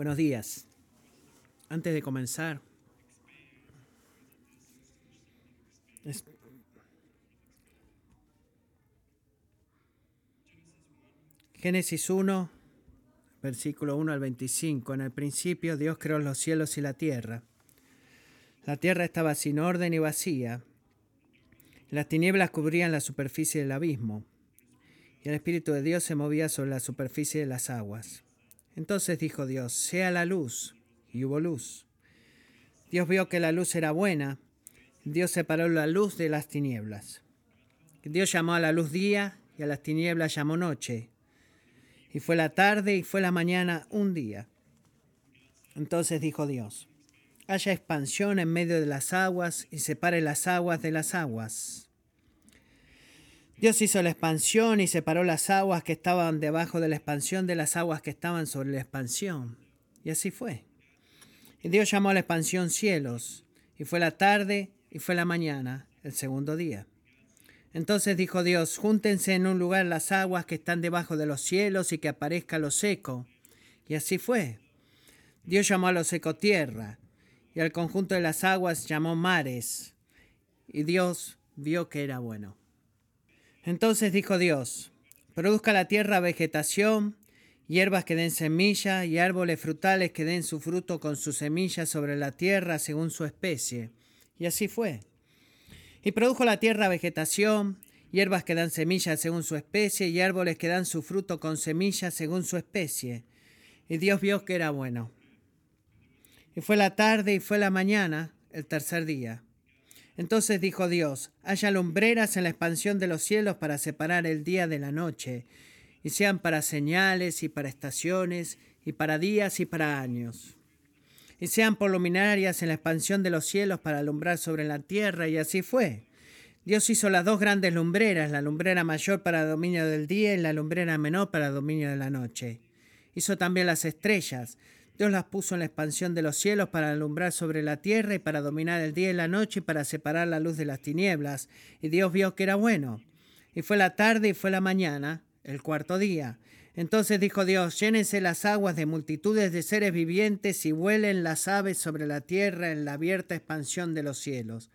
Buenos días. Antes de comenzar, es- Génesis 1, versículo 1 al 25. En el principio Dios creó los cielos y la tierra. La tierra estaba sin orden y vacía. Las tinieblas cubrían la superficie del abismo, y el Espíritu de Dios se movía sobre la superficie de las aguas. Entonces dijo Dios, sea la luz, y hubo luz. Dios vio que la luz era buena, Dios separó la luz de las tinieblas. Dios llamó a la luz día, y a las tinieblas llamó noche. Y fue la tarde y fue la mañana un día. Entonces dijo Dios, haya expansión en medio de las aguas y separe las aguas de las aguas. Dios hizo la expansión y separó las aguas que estaban debajo de la expansión de las aguas que estaban sobre la expansión. Y así fue. Y Dios llamó a la expansión cielos, y fue la tarde y fue la mañana, el segundo día. Entonces dijo Dios, júntense en un lugar las aguas que están debajo de los cielos y que aparezca lo seco. Y así fue. Dios llamó a lo seco tierra, y al conjunto de las aguas llamó mares. Y Dios vio que era bueno. Entonces dijo Dios, produzca la tierra vegetación, hierbas que den semilla y árboles frutales que den su fruto con su semilla sobre la tierra según su especie. Y así fue. Y produjo la tierra vegetación, hierbas que dan semilla según su especie y árboles que dan su fruto con semilla según su especie. Y Dios vio que era bueno. Y fue la tarde y fue la mañana, el tercer día. Entonces dijo Dios, haya lumbreras en la expansión de los cielos para separar el día de la noche, y sean para señales y para estaciones, y para días y para años. Y sean por luminarias en la expansión de los cielos para alumbrar sobre la tierra, y así fue. Dios hizo las dos grandes lumbreras, la lumbrera mayor para dominio del día y la lumbrera menor para dominio de la noche. Hizo también las estrellas, Dios las puso en la expansión de los cielos para alumbrar sobre la tierra y para dominar el día y la noche y para separar la luz de las tinieblas. Y Dios vio que era bueno. Y fue la tarde y fue la mañana, el cuarto día. Entonces dijo Dios, llénense las aguas de multitudes de seres vivientes y vuelen las aves sobre la tierra en la abierta expansión de los cielos.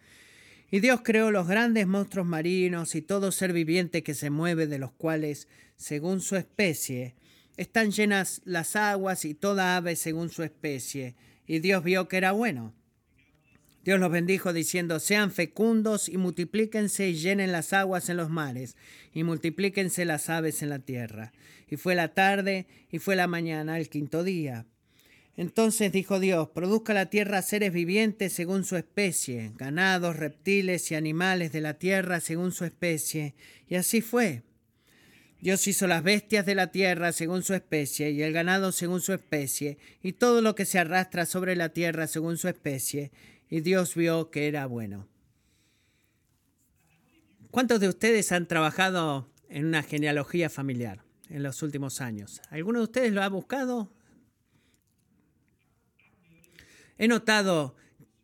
Y Dios creó los grandes monstruos marinos y todo ser viviente que se mueve, de los cuales, según su especie, están llenas las aguas y toda ave según su especie. Y Dios vio que era bueno. Dios los bendijo diciendo, sean fecundos y multiplíquense y llenen las aguas en los mares, y multiplíquense las aves en la tierra. Y fue la tarde y fue la mañana, el quinto día. Entonces dijo Dios, produzca la tierra seres vivientes según su especie, ganados, reptiles y animales de la tierra según su especie. Y así fue. Dios hizo las bestias de la tierra según su especie, y el ganado según su especie, y todo lo que se arrastra sobre la tierra según su especie, y Dios vio que era bueno. ¿Cuántos de ustedes han trabajado en una genealogía familiar en los últimos años? ¿Alguno de ustedes lo ha buscado? He notado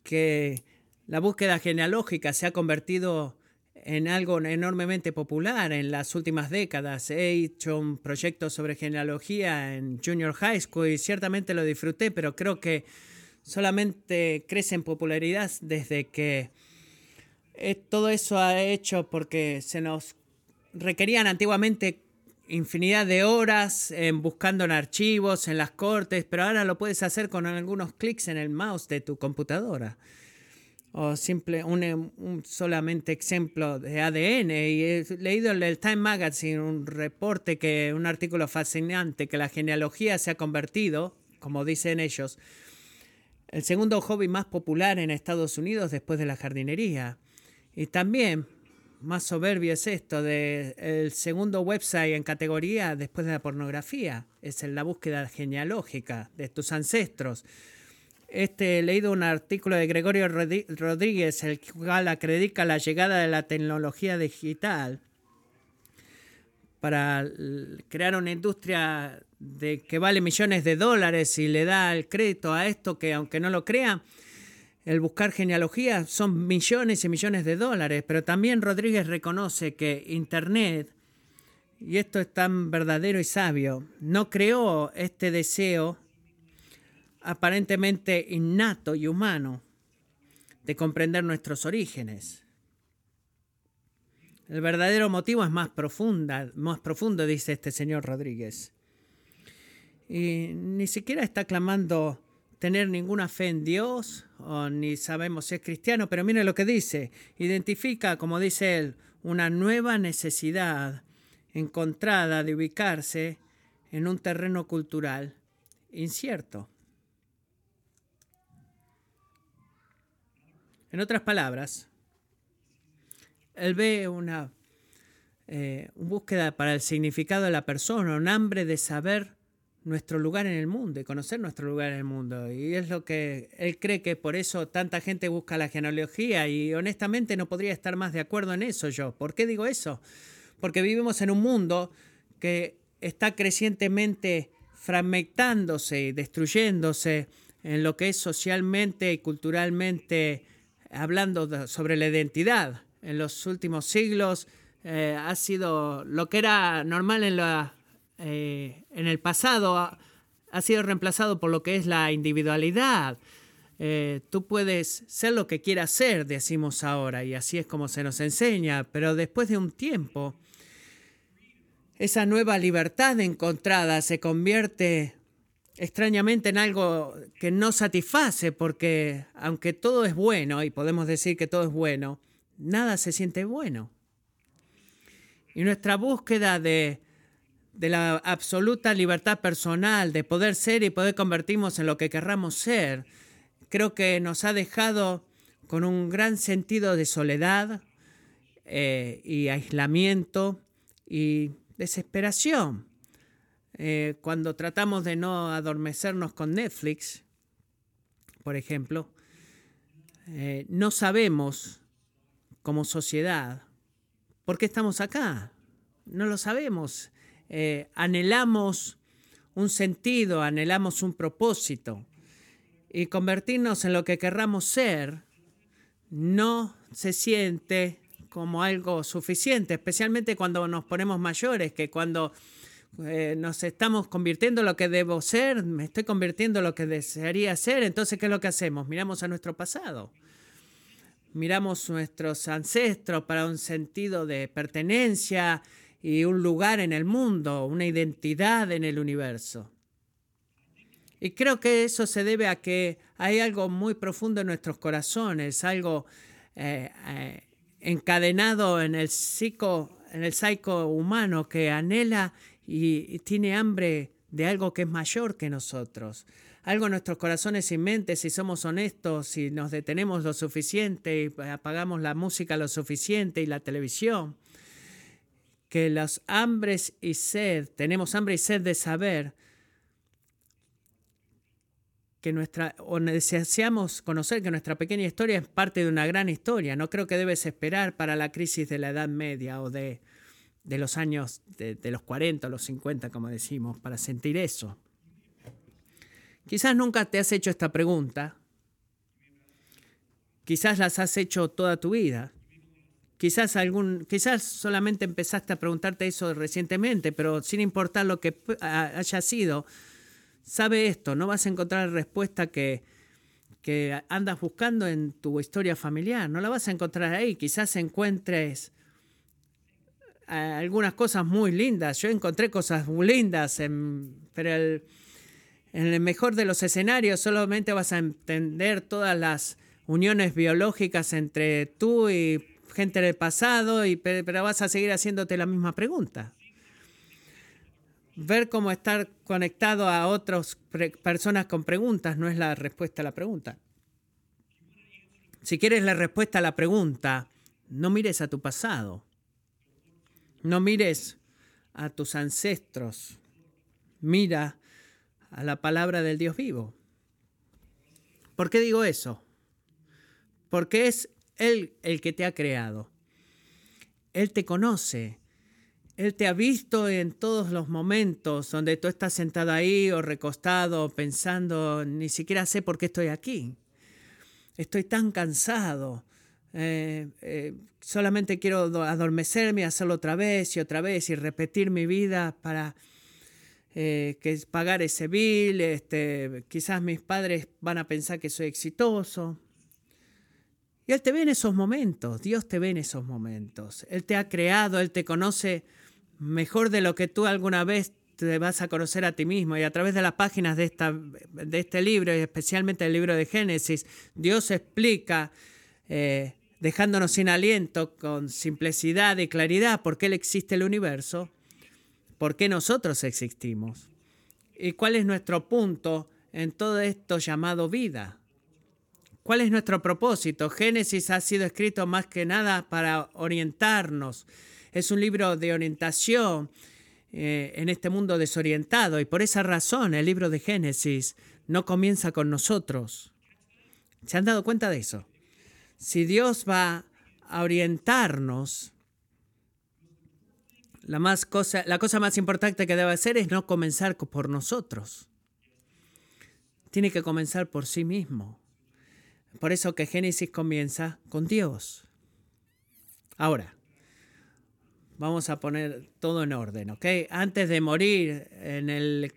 que la búsqueda genealógica se ha convertido en algo enormemente popular en las últimas décadas. He hecho un proyecto sobre genealogía en Junior High School y ciertamente lo disfruté, pero creo que solamente crece en popularidad desde que eh, todo eso ha hecho porque se nos requerían antiguamente infinidad de horas en buscando en archivos, en las cortes, pero ahora lo puedes hacer con algunos clics en el mouse de tu computadora o simple un, un, solamente ejemplo de ADN y he leído en el Time Magazine un reporte que un artículo fascinante que la genealogía se ha convertido, como dicen ellos, el segundo hobby más popular en Estados Unidos después de la jardinería. Y también más soberbio es esto de el segundo website en categoría después de la pornografía, es en la búsqueda genealógica de tus ancestros este, he leído un artículo de Gregorio Rodríguez, el cual acredita la llegada de la tecnología digital para crear una industria de, que vale millones de dólares y le da el crédito a esto que aunque no lo crean, el buscar genealogía son millones y millones de dólares, pero también Rodríguez reconoce que Internet, y esto es tan verdadero y sabio, no creó este deseo aparentemente innato y humano de comprender nuestros orígenes. El verdadero motivo es más profunda, más profundo, dice este señor Rodríguez. Y ni siquiera está clamando tener ninguna fe en Dios, o ni sabemos si es cristiano, pero mire lo que dice. Identifica, como dice él, una nueva necesidad encontrada de ubicarse en un terreno cultural incierto. En otras palabras, él ve una, eh, búsqueda para el significado de la persona, un hambre de saber nuestro lugar en el mundo y conocer nuestro lugar en el mundo. Y es lo que él cree que por eso tanta gente busca la genealogía y honestamente no podría estar más de acuerdo en eso yo. ¿Por qué digo eso? Porque vivimos en un mundo que está crecientemente fragmentándose y destruyéndose en lo que es socialmente y culturalmente hablando sobre la identidad. En los últimos siglos eh, ha sido lo que era normal en la eh, en el pasado ha, sido reemplazado por lo que es la individualidad. Eh, tú puedes ser lo que quieras ser, decimos ahora, y así es como se nos enseña, pero después de un tiempo, esa nueva libertad encontrada se convierte extrañamente en algo que no satisface, porque aunque todo es bueno, y podemos decir que todo es bueno, nada se siente bueno. Y nuestra búsqueda de de la absoluta libertad personal, de poder ser y poder convertirnos en lo que querramos ser, creo que nos ha dejado con un gran sentido de soledad eh, y aislamiento y desesperación. Eh, cuando tratamos de no adormecernos con Netflix, por ejemplo, eh, no sabemos como sociedad por qué estamos acá. No lo sabemos. Eh, anhelamos un sentido, anhelamos un propósito. Y convertirnos en lo que querramos ser no se siente como algo suficiente, especialmente cuando nos ponemos mayores, que cuando eh, nos estamos convirtiendo en lo que debo ser, me estoy convirtiendo en lo que desearía ser, entonces ¿qué es lo que hacemos? Miramos a nuestro pasado, miramos nuestros ancestros para un sentido de pertenencia, y un lugar en el mundo, una identidad en el universo. Y creo que eso se debe a que hay algo muy profundo en nuestros corazones, algo eh, eh, encadenado en el, psico, en el psico humano que anhela y, tiene hambre de algo que es mayor que nosotros. Algo en nuestros corazones y mentes, si somos honestos, si nos detenemos lo suficiente y apagamos la música lo suficiente y la televisión, que los hambres y sed, tenemos hambre y sed de saber que nuestra, o deseamos conocer que nuestra pequeña historia es parte de una gran historia. No creo que debes esperar para la crisis de la Edad Media o de, de los años de, los 40 o los 50, como decimos, para sentir eso. Quizás nunca te has hecho esta pregunta. Quizás las has hecho toda tu vida. Quizás, algún, quizás solamente empezaste a preguntarte eso recientemente, pero sin importar lo que haya sido, sabe esto, no vas a encontrar la respuesta que, que andas buscando en tu historia familiar, no la vas a encontrar ahí, quizás encuentres algunas cosas muy lindas, yo encontré cosas muy lindas, pero en el mejor de los escenarios solamente vas a entender todas las uniones biológicas entre tú y gente del pasado, y, pero vas a seguir haciéndote la misma pregunta. Ver cómo estar conectado a otras personas con preguntas no es la respuesta a la pregunta. Si quieres la respuesta a la pregunta, no mires a tu pasado. No mires a tus ancestros. Mira a la palabra del Dios vivo. ¿Por qué digo eso? Porque es él el que te ha creado. Él te conoce. Él te ha visto en todos los momentos donde tú estás sentado ahí o recostado pensando, ni siquiera sé por qué estoy aquí. Estoy tan cansado. Eh, eh, solamente quiero adormecerme, hacerlo otra vez y otra vez y repetir mi vida para eh, que pagar ese bill, este, quizás mis padres van a pensar que soy exitoso. Y Él te ve en esos momentos, Dios te ve en esos momentos. Él te ha creado, Él te conoce mejor de lo que tú alguna vez te vas a conocer a ti mismo. Y a través de las páginas de, esta, de este libro, y especialmente el libro de Génesis, Dios explica, dejándonos sin aliento, con simplicidad y claridad, por qué existe el universo por qué nosotros existimos y cuál es nuestro punto en todo esto llamado vida. ¿Cuál es nuestro propósito? Génesis ha sido escrito más que nada para orientarnos. Es un libro de orientación eh, en este mundo desorientado y por esa razón el libro de Génesis no comienza con nosotros. ¿Se han dado cuenta de eso? Si Dios va a orientarnos, la, más cosa, la cosa más importante que debe hacer es no comenzar por nosotros. Tiene que comenzar por sí mismo. Por eso que Génesis comienza con Dios. Ahora, vamos a poner todo en orden, ¿ok? Antes de morir en el,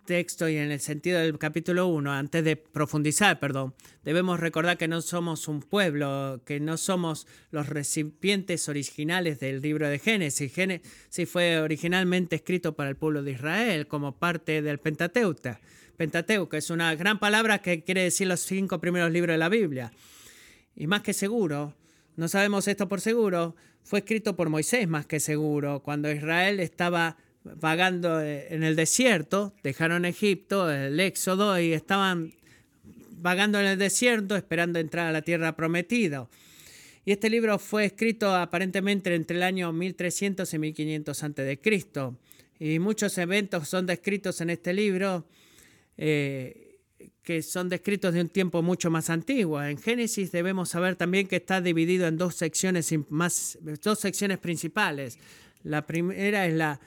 texto y en el sentido del capítulo 1, antes de profundizar, perdón, debemos recordar que no somos un pueblo, que no somos los recipientes originales del libro de Génesis. Génesis fue originalmente escrito para el pueblo de Israel como parte del Pentateuta. Pentateuca es una gran palabra que quiere decir los cinco primeros libros de la Biblia. Y más que seguro, no sabemos esto por seguro, fue escrito por Moisés más que seguro, cuando Israel estaba vagando eh, en el desierto, dejaron Egipto, el éxodo, y estaban vagando en el desierto esperando entrar a la tierra prometida. Y este libro fue escrito aparentemente entre el año 1300 y 1500 a.C. Y muchos eventos son descritos en este libro eh, que son descritos de un tiempo mucho más antiguo. En Génesis debemos saber también que está dividido en dos secciones, más, dos secciones principales. La primera es la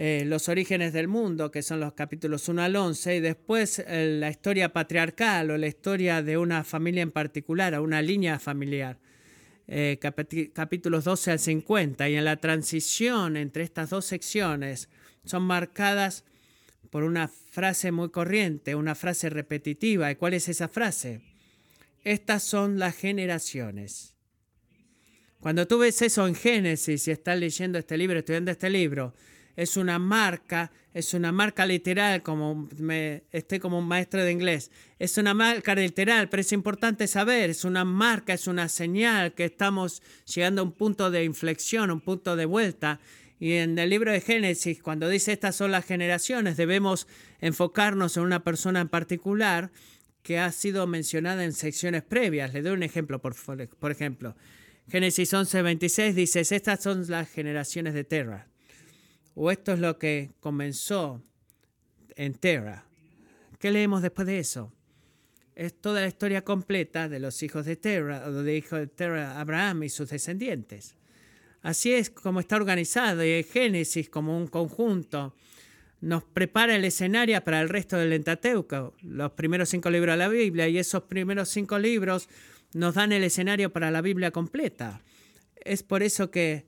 eh, los orígenes del mundo, que son los capítulos 1 al 11, y después eh, la historia patriarcal o la historia de una familia en particular, o una línea familiar, eh, capítulos 12 al 50. Y en la transición entre estas dos secciones son marcadas por una frase muy corriente, una frase repetitiva. ¿Y cuál es esa frase? Estas son las generaciones. Cuando tú ves eso en Génesis y estás leyendo este libro, estudiando este libro, es una marca, es una marca literal, como me, estoy como un maestro de inglés. Es una marca literal, pero es importante saber, es una marca, es una señal que estamos llegando a un punto de inflexión, un punto de vuelta. Y en el libro de Génesis, cuando dice estas son las generaciones, debemos enfocarnos en una persona en particular que ha sido mencionada en secciones previas. Le doy un ejemplo, por, por ejemplo. Génesis 11:26 dice, estas son las generaciones de Terra o esto es lo que comenzó en Terra. ¿Qué leemos después de eso? Es toda la historia completa de los hijos de Terra, o de hijos de Terra, Abraham y sus descendientes. Así es como está organizado y Génesis como un conjunto nos prepara el escenario para el resto del Entateuco, los primeros cinco libros de la Biblia, y esos primeros cinco libros nos dan el escenario para la Biblia completa. Es por eso que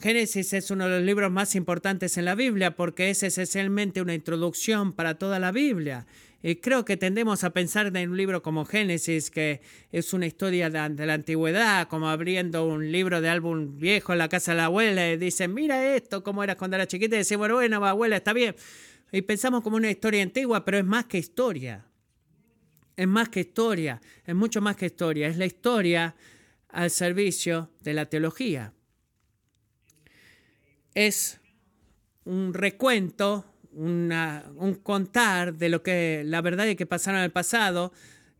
Génesis es uno de los libros más importantes en la Biblia porque es esencialmente una introducción para toda la Biblia. Y creo que tendemos a pensar en un libro como Génesis, que es una historia de, la antigüedad, como abriendo un libro de álbum viejo en la casa de la abuela y dicen, mira esto, cómo eras cuando era chiquita, y decimos, bueno, bueno, abuela, está bien. Y pensamos como una historia antigua, pero es más que historia. Es más que historia, es mucho más que historia. Es la historia al servicio de la teología es un recuento, un contar de lo que la verdad y que pasaron en el pasado,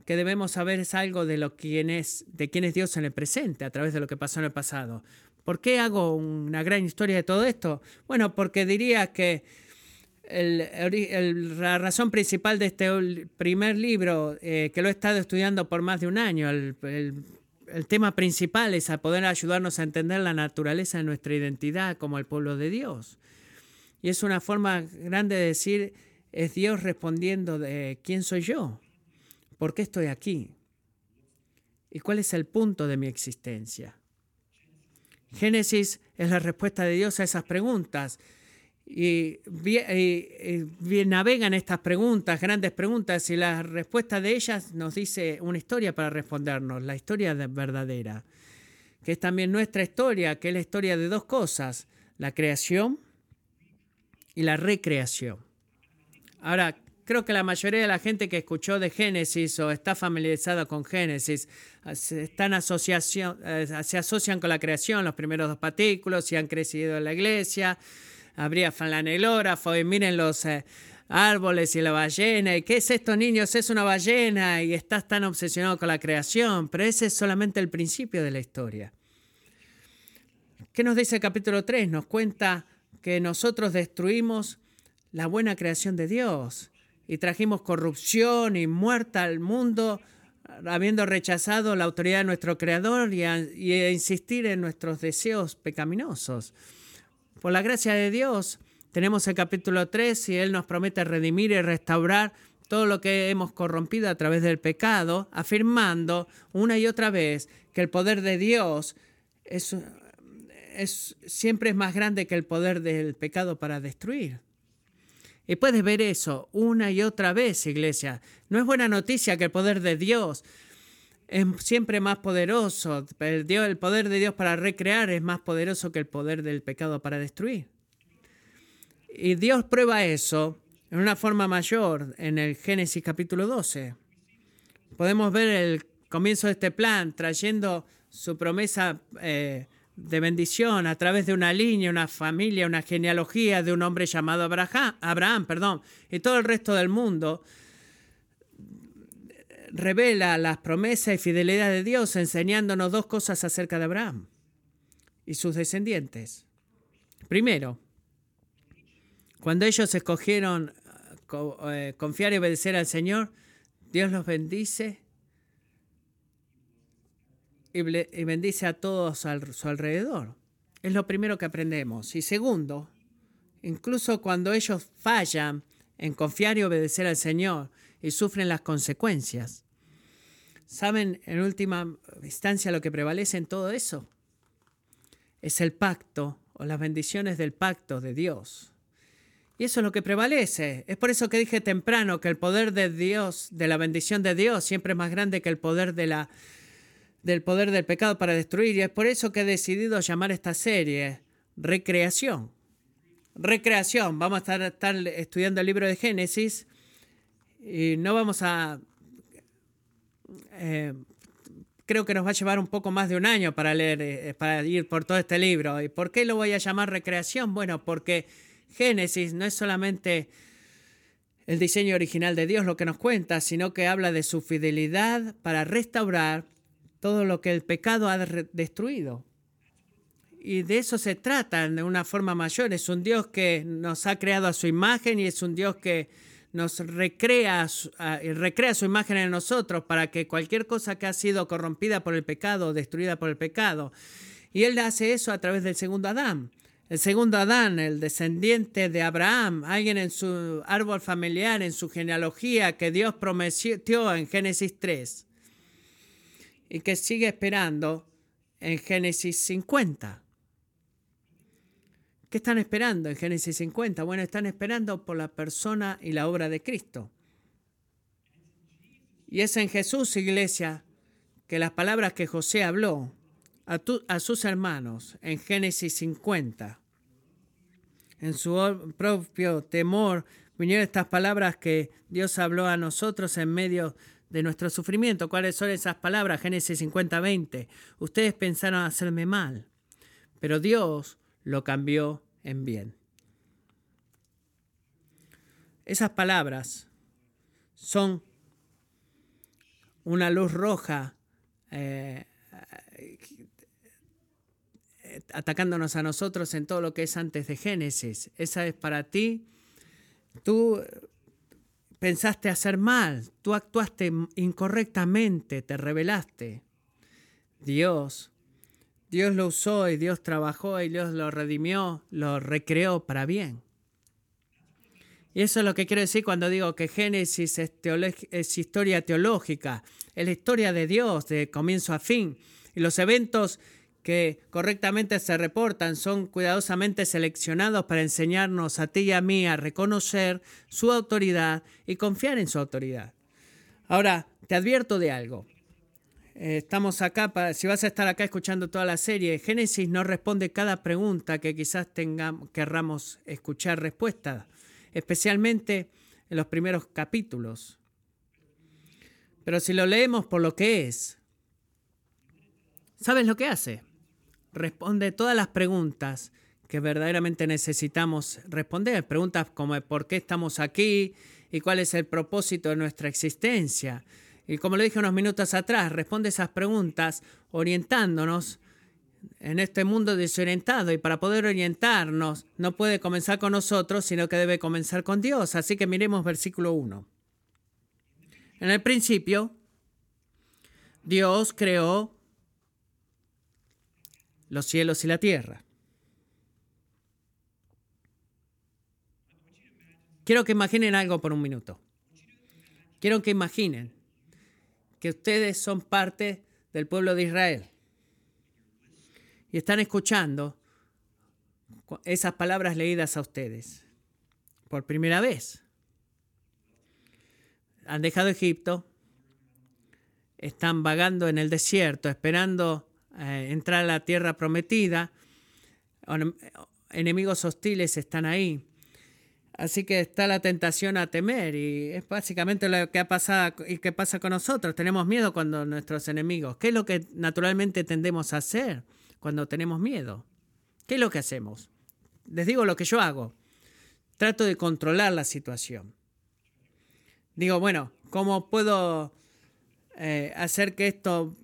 que debemos saber es algo de lo quién es, de quién es Dios en el presente, a través de lo que pasó en el pasado. ¿Por qué hago una gran historia de todo esto? Bueno, porque diría que la razón principal de este primer libro, eh, que lo he estado estudiando por más de un año, el, el tema principal es poder ayudarnos a entender la naturaleza de nuestra identidad como el pueblo de Dios. Y es una forma grande de decir, es Dios respondiendo de quién soy yo, por qué estoy aquí y cuál es el punto de mi existencia. Génesis es la respuesta de Dios a esas preguntas y, navegan estas preguntas, grandes preguntas, y la respuesta de ellas nos dice una historia para respondernos, la historia verdadera, que es también nuestra historia, que es la historia de dos cosas, la creación y la recreación. Ahora, creo que la mayoría de la gente que escuchó de Génesis o está familiarizada con Génesis están asociación, eh, se asocian con la creación, los primeros dos partículos, y han crecido en la iglesia, habría flanelógrafo y miren los eh, árboles y la ballena. ¿Y qué es esto, niños? Es una ballena y estás tan obsesionado con la creación, pero ese es solamente el principio de la historia. ¿Qué nos dice el capítulo 3? Nos cuenta que nosotros destruimos la buena creación de Dios y trajimos corrupción y muerta al mundo, habiendo rechazado la autoridad de nuestro Creador y y insistir en nuestros deseos pecaminosos. Por la gracia de Dios, tenemos el capítulo 3 y Él nos promete redimir y restaurar todo lo que hemos corrompido a través del pecado, afirmando una y otra vez que el poder de Dios es, es, siempre es más grande que el poder del pecado para destruir. Y puedes ver eso una y otra vez, iglesia. No es buena noticia que el poder de Dios es siempre más poderoso. El, el poder de Dios para recrear es más poderoso que el poder del pecado para destruir. Y Dios prueba eso en una forma mayor en el Génesis capítulo 12. Podemos ver el comienzo de este plan trayendo su promesa eh, de bendición a través de una línea, una familia, una genealogía de un hombre llamado Abraham, Abraham perdón, y todo el resto del mundo revela las promesas y fidelidad de Dios enseñándonos dos cosas acerca de Abraham y sus descendientes. Primero, cuando ellos escogieron eh, confiar y obedecer al Señor, Dios los bendice y bendice a todos a su alrededor. Es lo primero que aprendemos. Y segundo, incluso cuando ellos fallan en confiar y obedecer al Señor y sufren las consecuencias, ¿Saben en última instancia lo que prevalece en todo eso? Es el pacto o las bendiciones del pacto de Dios. Y eso es lo que prevalece. Es por eso que dije temprano que el poder de Dios, de la bendición de Dios, siempre es más grande que el poder de la, del poder del pecado para destruir. Y es por eso que he decidido llamar esta serie Recreación. Recreación. Vamos a estar, estar estudiando el libro de Génesis y no vamos a eh, creo que nos va a llevar un poco más de un año para leer, eh, para ir por todo este libro. ¿Y por qué lo voy a llamar recreación? Bueno, porque Génesis no es solamente el diseño original de Dios lo que nos cuenta, sino que habla de su fidelidad para restaurar todo lo que el pecado ha destruido. Y de eso se trata de una forma mayor. Es un Dios que nos ha creado a su imagen y es un Dios que nos recrea, recrea su imagen en nosotros para que cualquier cosa que ha sido corrompida por el pecado, destruida por el pecado, y Él hace eso a través del segundo Adán. El segundo Adán, el descendiente de Abraham, alguien en su árbol familiar, en su genealogía que Dios prometió en Génesis 3 y que sigue esperando en Génesis 50. ¿Qué están esperando en Génesis 50? Bueno, están esperando por la persona y la obra de Cristo. Y es en Jesús, iglesia, que las palabras que José habló a, sus hermanos en Génesis 50, en su propio temor, vinieron estas palabras que Dios habló a nosotros en medio de nuestro sufrimiento. ¿Cuáles son esas palabras? Génesis 50, 20. Ustedes pensaron hacerme mal, pero Dios lo cambió en bien. Esas palabras son una luz roja eh, atacándonos a nosotros en todo lo que es antes de Génesis. Esa es para ti. Tú pensaste hacer mal, tú actuaste incorrectamente, te rebelaste. Dios Dios lo usó y Dios trabajó y Dios lo redimió, lo recreó para bien. Y eso es lo que quiero decir cuando digo que Génesis es, historia teológica, es la historia de Dios de comienzo a fin. Y los eventos que correctamente se reportan son cuidadosamente seleccionados para enseñarnos a ti y a mí a reconocer su autoridad y confiar en su autoridad. Ahora, te advierto de algo. Eh, estamos acá, si vas a estar acá escuchando toda la serie, Génesis no responde cada pregunta que quizás tengamos, querramos escuchar respuesta, especialmente en los primeros capítulos. Pero si lo leemos por lo que es, ¿sabes lo que hace? responde todas las preguntas que verdaderamente necesitamos responder. Preguntas como por qué estamos aquí y cuál es el propósito de nuestra existencia. Y como lo dije unos minutos atrás, responde esas preguntas orientándonos en este mundo desorientado y para poder orientarnos no puede comenzar con nosotros, sino que debe comenzar con Dios. Así que miremos versículo 1. En el principio, Dios creó los cielos y la tierra. Quiero que imaginen algo por un minuto. Quiero que imaginen que ustedes son parte del pueblo de Israel y están escuchando esas palabras leídas a ustedes por primera vez. Han dejado Egipto, están vagando en el desierto, esperando eh, entrar a la tierra prometida. Enemigos hostiles están ahí. Así que está la tentación a temer y es básicamente lo que ha pasado y que pasa con nosotros. Tenemos miedo cuando nuestros enemigos. ¿Qué es lo que naturalmente tendemos a hacer cuando tenemos miedo? ¿Qué es lo que hacemos? Les digo lo que yo hago. Trato de controlar la situación. Digo, bueno, ¿cómo puedo eh, hacer que esto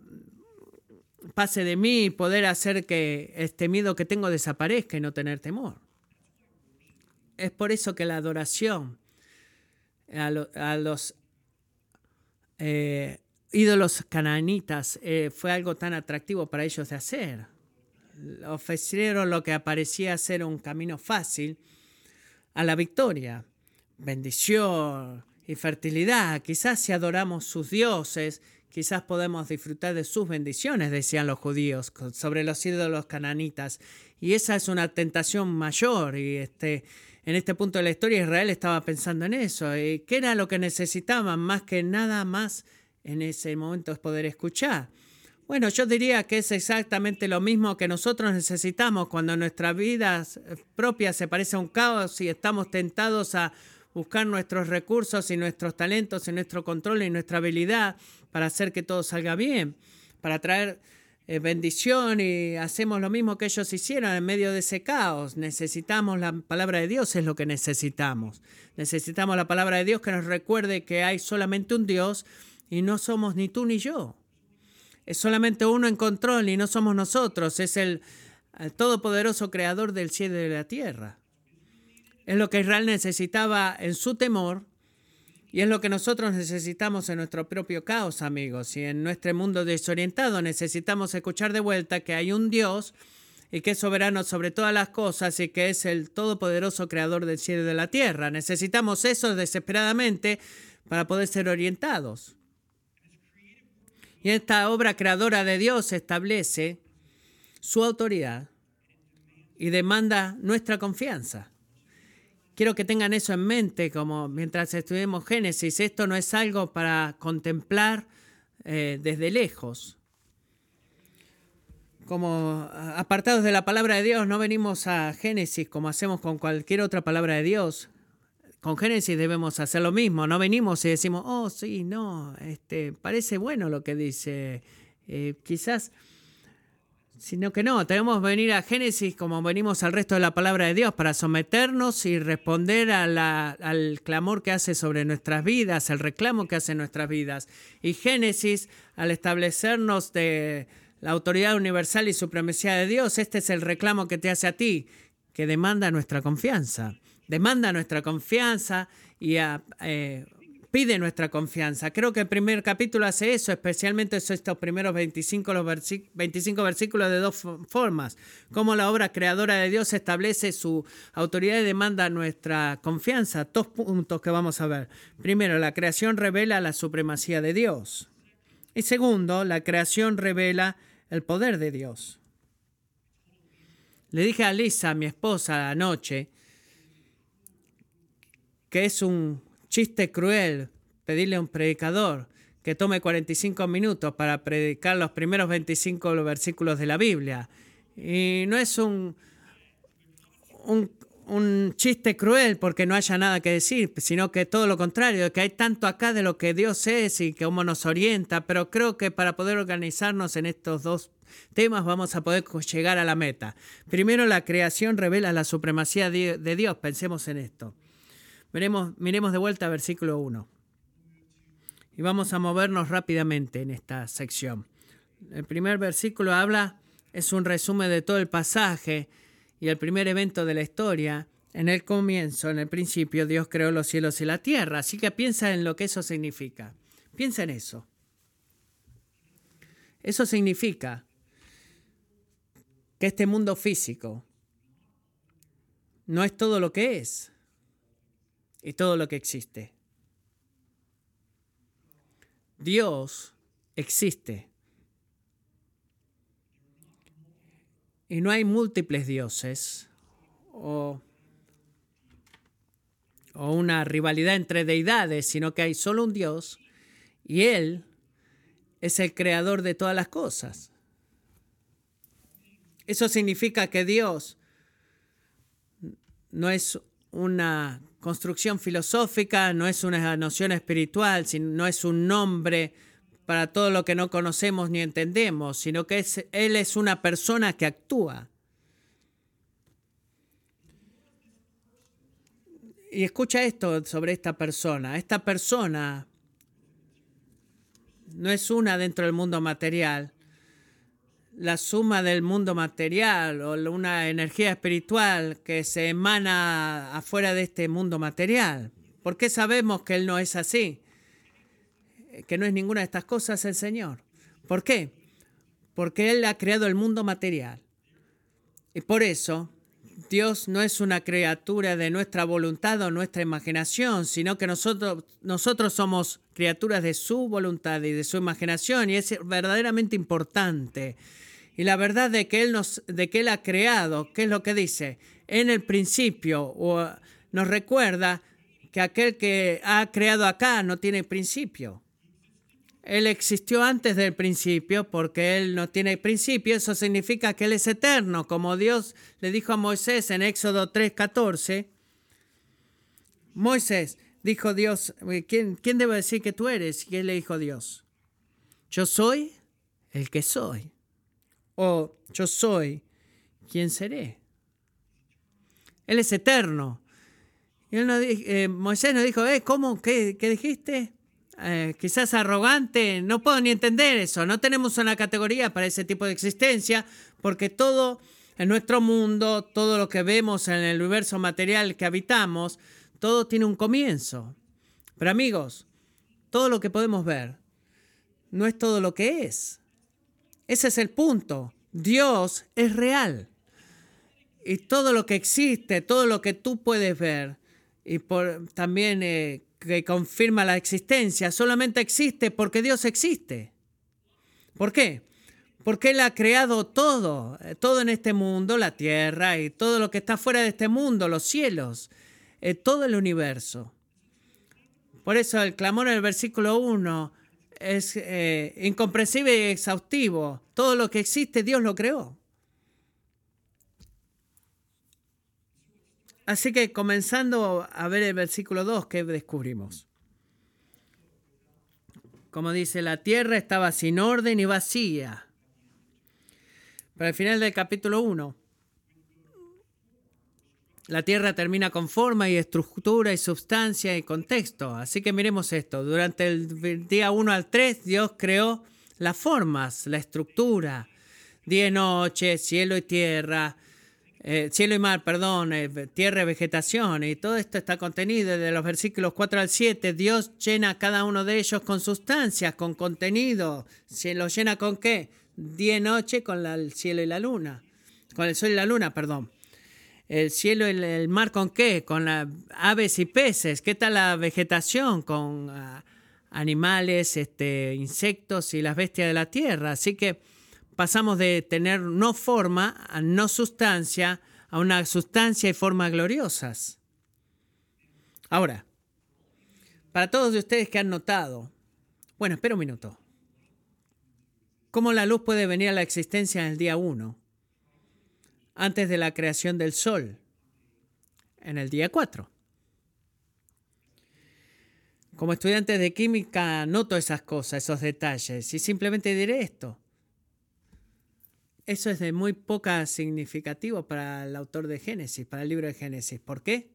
pase de mí y poder hacer que este miedo que tengo desaparezca y no tener temor. Es por eso que la adoración a, los eh, ídolos cananitas eh, fue algo tan atractivo para ellos de hacer. Ofrecieron lo que parecía ser un camino fácil a la victoria, bendición y fertilidad. Quizás si adoramos sus dioses quizás podemos disfrutar de sus bendiciones, decían los judíos, sobre los ídolos cananitas. Y esa es una tentación mayor. Y este, en este punto de la historia Israel estaba pensando en eso. ¿Y ¿Qué era lo que necesitaban más que nada más en ese momento es poder escuchar? Bueno, yo diría que es exactamente lo mismo que nosotros necesitamos cuando nuestra vida propia se parece a un caos y estamos tentados a buscar nuestros recursos y nuestros talentos y nuestro control y nuestra habilidad para hacer que todo salga bien, para traer eh, bendición y hacemos lo mismo que ellos hicieron en medio de ese caos. Necesitamos la palabra de Dios, es lo que necesitamos. Necesitamos la palabra de Dios que nos recuerde que hay solamente un Dios y no somos ni tú ni yo. Es solamente uno en control y no somos nosotros. Es el, el todopoderoso creador del cielo y de la tierra. Es lo que Israel necesitaba en su temor y es lo que nosotros necesitamos en nuestro propio caos, amigos. Y en nuestro mundo desorientado necesitamos escuchar de vuelta que hay un Dios y que es soberano sobre todas las cosas y que es el todopoderoso creador del cielo y de la tierra. Necesitamos eso desesperadamente para poder ser orientados. Y esta obra creadora de Dios establece su autoridad y demanda nuestra confianza. Quiero que tengan eso en mente, como mientras estudiemos Génesis, esto no es algo para contemplar eh, desde lejos. Como apartados de la palabra de Dios, no venimos a Génesis como hacemos con cualquier otra palabra de Dios. Con Génesis debemos hacer lo mismo, no venimos y decimos, oh sí, no, este, parece bueno lo que dice. Eh, quizás sino que no, tenemos que venir a Génesis como venimos al resto de la palabra de Dios para someternos y responder al clamor que hace sobre nuestras vidas, el reclamo que hace nuestras vidas. Y Génesis, al establecernos de la autoridad universal y supremacía de Dios, este es el reclamo que te hace a ti, que demanda nuestra confianza. Demanda nuestra confianza y a, eh, pide nuestra confianza. Creo que el primer capítulo hace eso, especialmente estos primeros 25, los 25 versículos de dos formas. Cómo la obra creadora de Dios establece su autoridad y demanda nuestra confianza. Dos puntos que vamos a ver. Primero, la creación revela la supremacía de Dios. Y segundo, la creación revela el poder de Dios. Le dije a Lisa, mi esposa, anoche, que es un chiste cruel pedirle a un predicador que tome 45 minutos para predicar los primeros 25 versículos de la Biblia. Y no es un, un, chiste cruel porque no haya nada que decir, sino que todo lo contrario, que hay tanto acá de lo que Dios es y que cómo nos orienta, pero creo que para poder organizarnos en estos dos temas vamos a poder llegar a la meta. Primero, la creación revela la supremacía de Dios, pensemos en esto. Miremos, miremos de vuelta versículo 1. Y vamos a movernos rápidamente en esta sección. El primer versículo habla, es un resumen de todo el pasaje y el primer evento de la historia. En el comienzo, en el principio, Dios creó los cielos y la tierra. Así que piensa en lo que eso significa. Piensa en eso. Eso significa que este mundo físico no es todo lo que es y todo lo que existe. Dios existe. Y no hay múltiples dioses o, o, una rivalidad entre deidades, sino que hay solo un Dios y Él es el creador de todas las cosas. Eso significa que Dios no es una construcción filosófica, no es una noción espiritual, no es un nombre para todo lo que no conocemos ni entendemos, sino que es, Él es una persona que actúa. Y escucha esto sobre esta persona. Esta persona no es una dentro del mundo material, la suma del mundo material o una energía espiritual que se emana afuera de este mundo material. ¿Por qué sabemos que Él no es así? Que no es ninguna de estas cosas el Señor. ¿Por qué? Porque Él ha creado el mundo material. Y por eso Dios no es una criatura de nuestra voluntad o nuestra imaginación, sino que nosotros, nosotros somos criaturas de su voluntad y de su imaginación. Y es verdaderamente importante y la verdad de que Él, nos, de que él ha creado, ¿qué es lo que dice? En el principio, o nos recuerda que aquel que ha creado acá no tiene principio. Él existió antes del principio porque Él no tiene principio. Eso significa que Él es eterno, como Dios le dijo a Moisés en Éxodo 3:14. Moisés, dijo Dios, ¿quién, ¿quién debe decir que tú eres? Y él le dijo Dios, yo soy el que soy o yo soy quien seré. Él es eterno. Y no, eh, Moisés nos dijo, eh, ¿cómo? ¿Qué, qué dijiste? Eh, quizás arrogante, no puedo ni entender eso. No tenemos una categoría para ese tipo de existencia, porque todo en nuestro mundo, todo lo que vemos en el universo material que habitamos, todo tiene un comienzo. Pero amigos, todo lo que podemos ver no es todo lo que es. Ese es el punto. Dios es real. Y todo lo que existe, todo lo que tú puedes ver, y por, también eh, que confirma la existencia, solamente existe porque Dios existe. ¿Por qué? Porque Él ha creado todo, eh, todo en este mundo, la tierra y todo lo que está fuera de este mundo, los cielos, eh, todo el universo. Por eso el clamor en el versículo 1 es eh, incomprensible y exhaustivo. Todo lo que existe, Dios lo creó. Así que comenzando a ver el versículo 2, ¿qué descubrimos? Como dice, la tierra estaba sin orden y vacía. Para el final del capítulo 1, la Tierra termina con forma y estructura y sustancia y contexto. Así que miremos esto. Durante el día 1 al 3, Dios creó las formas, la estructura, día y noche, cielo y tierra, eh, cielo y mar, perdón, eh, tierra y vegetación. Y todo esto está contenido desde los versículos 4 al 7. Dios llena cada uno de ellos con sustancias, con contenido. ¿Se lo llena con qué? Día y noche con el cielo y la luna. Con el sol y la luna, perdón el cielo y el, mar con qué? Con aves y peces. ¿Qué tal la vegetación? Con ah, animales, este, insectos y las bestias de la tierra. Así que pasamos de tener no forma a no sustancia a una sustancia y forma gloriosas. Ahora, para todos de ustedes que han notado, bueno, espera un minuto. ¿Cómo la luz puede venir a la existencia en el día 1? Antes de la creación del sol, en el día 4. Como estudiante de química noto esas cosas, esos detalles, y simplemente diré esto. Eso es de muy poca significativo para el autor de Génesis, para el libro de Génesis. ¿Por qué?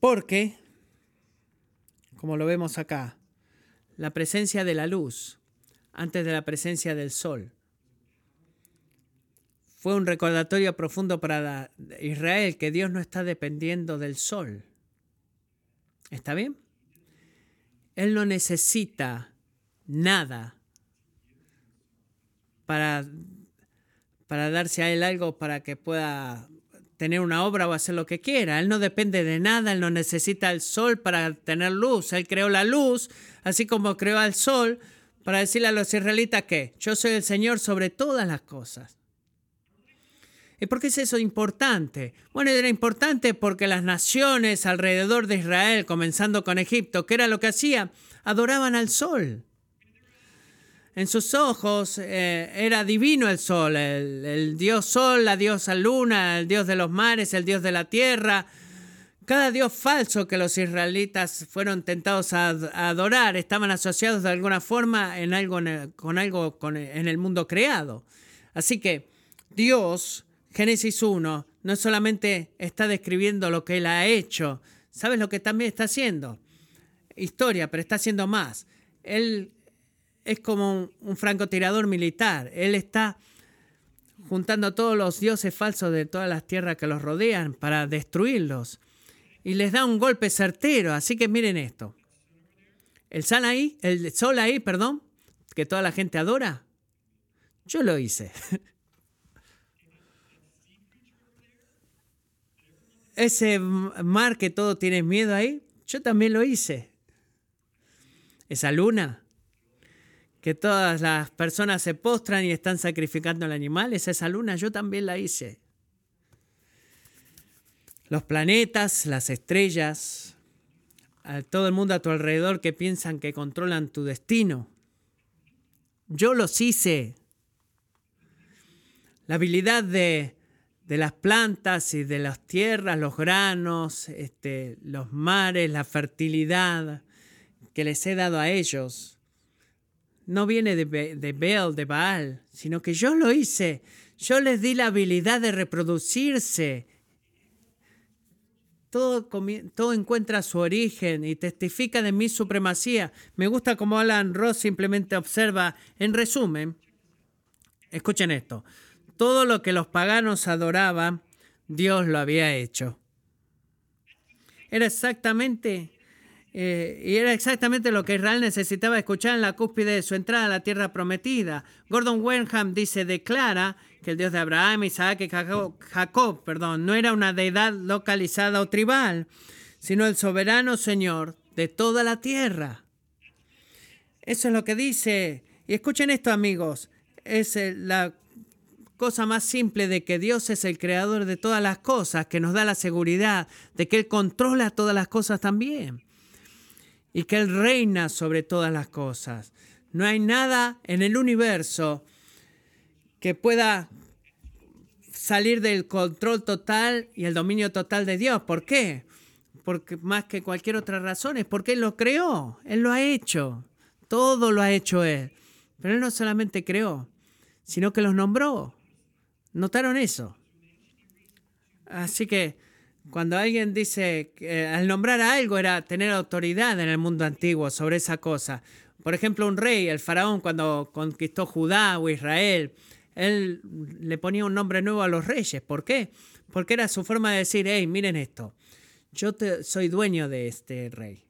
Porque, como lo vemos acá, la presencia de la luz antes de la presencia del sol fue un recordatorio profundo para Israel que Dios no está dependiendo del sol. ¿Está bien? Él no necesita nada para, para darse a él algo para que pueda tener una obra o hacer lo que quiera. Él no depende de nada, él no necesita el sol para tener luz. Él creó la luz, así como creó al sol, para decirle a los israelitas que yo soy el Señor sobre todas las cosas. ¿Y por qué es eso importante? Bueno, era importante porque las naciones alrededor de Israel, comenzando con Egipto, ¿qué era lo que hacía? Adoraban al sol en sus ojos eh, era divino el sol, el, dios sol, la diosa luna, el dios de los mares, el dios de la tierra. Cada dios falso que los israelitas fueron tentados a, adorar estaban asociados de alguna forma en algo, con algo en el mundo creado. Así que Dios, Génesis 1, no solamente está describiendo lo que Él ha hecho, ¿sabes lo que también está haciendo? Historia, pero está haciendo más. Él es como un, francotirador militar. Él está juntando a todos los dioses falsos de todas las tierras que los rodean para destruirlos. Y les da un golpe certero. Así que miren esto. El sol ahí, el sol perdón, que toda la gente adora. Yo lo hice. Ese mar que todo tiene miedo ahí, yo también lo hice. Esa luna, que todas las personas se postran y están sacrificando al animal, es esa luna, yo también la hice. Los planetas, las estrellas, todo el mundo a tu alrededor que piensan que controlan tu destino. Yo los hice. La habilidad de, de las plantas y de las tierras, los granos, este, los mares, la fertilidad que les he dado a ellos no viene de, de Bel, de Baal, sino que yo lo hice. Yo les di la habilidad de reproducirse. Todo, todo, encuentra su origen y testifica de mi supremacía. Me gusta como Alan Ross simplemente observa, en resumen, escuchen esto, todo lo que los paganos adoraban, Dios lo había hecho. Era exactamente eh, y era exactamente lo que Israel necesitaba escuchar en la cúspide de su entrada a la tierra prometida. Gordon Wenham dice, declara que el Dios de Abraham, Isaac y Jacob, perdón, no era una deidad localizada o tribal, sino el soberano Señor de toda la tierra. Eso es lo que dice. Y escuchen esto, amigos. Es la cosa más simple de que Dios es el creador de todas las cosas, que nos da la seguridad de que Él controla todas las cosas también y que Él reina sobre todas las cosas. No hay nada en el universo que pueda salir del control total y el dominio total de Dios. ¿Por qué? Porque más que cualquier otra razón es porque Él lo creó, Él lo ha hecho, todo lo ha hecho Él. Pero Él no solamente creó, sino que los nombró. ¿Notaron eso? Así que cuando alguien dice que al nombrar a algo era tener autoridad en el mundo antiguo sobre esa cosa. Por ejemplo, un rey, el faraón, cuando conquistó Judá o Israel, él le ponía un nombre nuevo a los reyes. ¿Por qué? Porque era su forma de decir, hey, miren esto, yo te, soy dueño de este rey.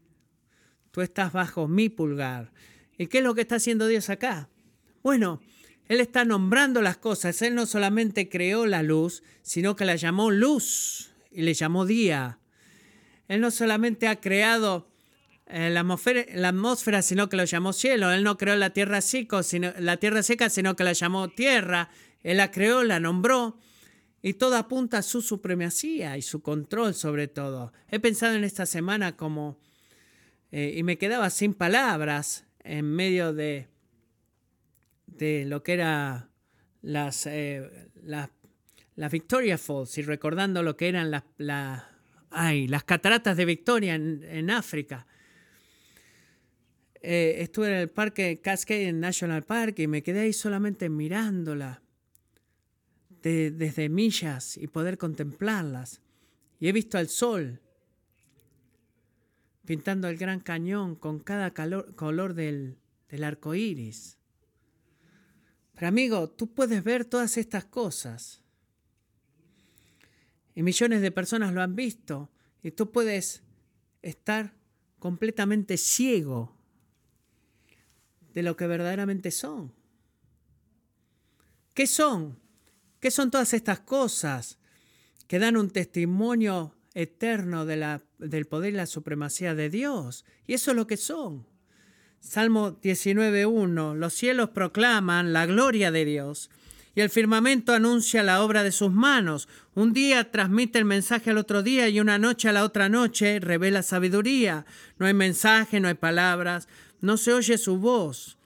Tú estás bajo mi pulgar. ¿Y qué es lo que está haciendo Dios acá? Bueno, Él está nombrando las cosas. Él no solamente creó la luz, sino que la llamó luz y le llamó día. Él no solamente ha creado eh, la, atmósfera, sino que lo llamó cielo. Él no creó la tierra, seco, sino, la tierra seca, sino que la llamó tierra. Él la creó, la nombró. Y todo apunta a su supremacía y su control sobre todo. He pensado en esta semana como... Eh, y me quedaba sin palabras en medio de, de lo que era las, eh, las, Victoria Falls y recordando lo que eran las, las cataratas de Victoria en África. Eh, estuve en el parque Cascade National Park y me quedé ahí solamente mirándola desde millas y poder contemplarlas. Y he visto al sol pintando el gran cañón con cada color del, del arco iris. Pero amigo, tú puedes ver todas estas cosas. Y millones de personas lo han visto. Y tú puedes estar completamente ciego de lo que verdaderamente son. ¿Qué son? ¿Qué son todas estas cosas que dan un testimonio eterno del poder y la supremacía de Dios? Y eso es lo que son. Salmo 19.1. Los cielos proclaman la gloria de Dios y el firmamento anuncia la obra de sus manos. Un día transmite el mensaje al otro día y una noche a la otra noche revela sabiduría. No hay mensaje, no hay palabras, no se oye su voz.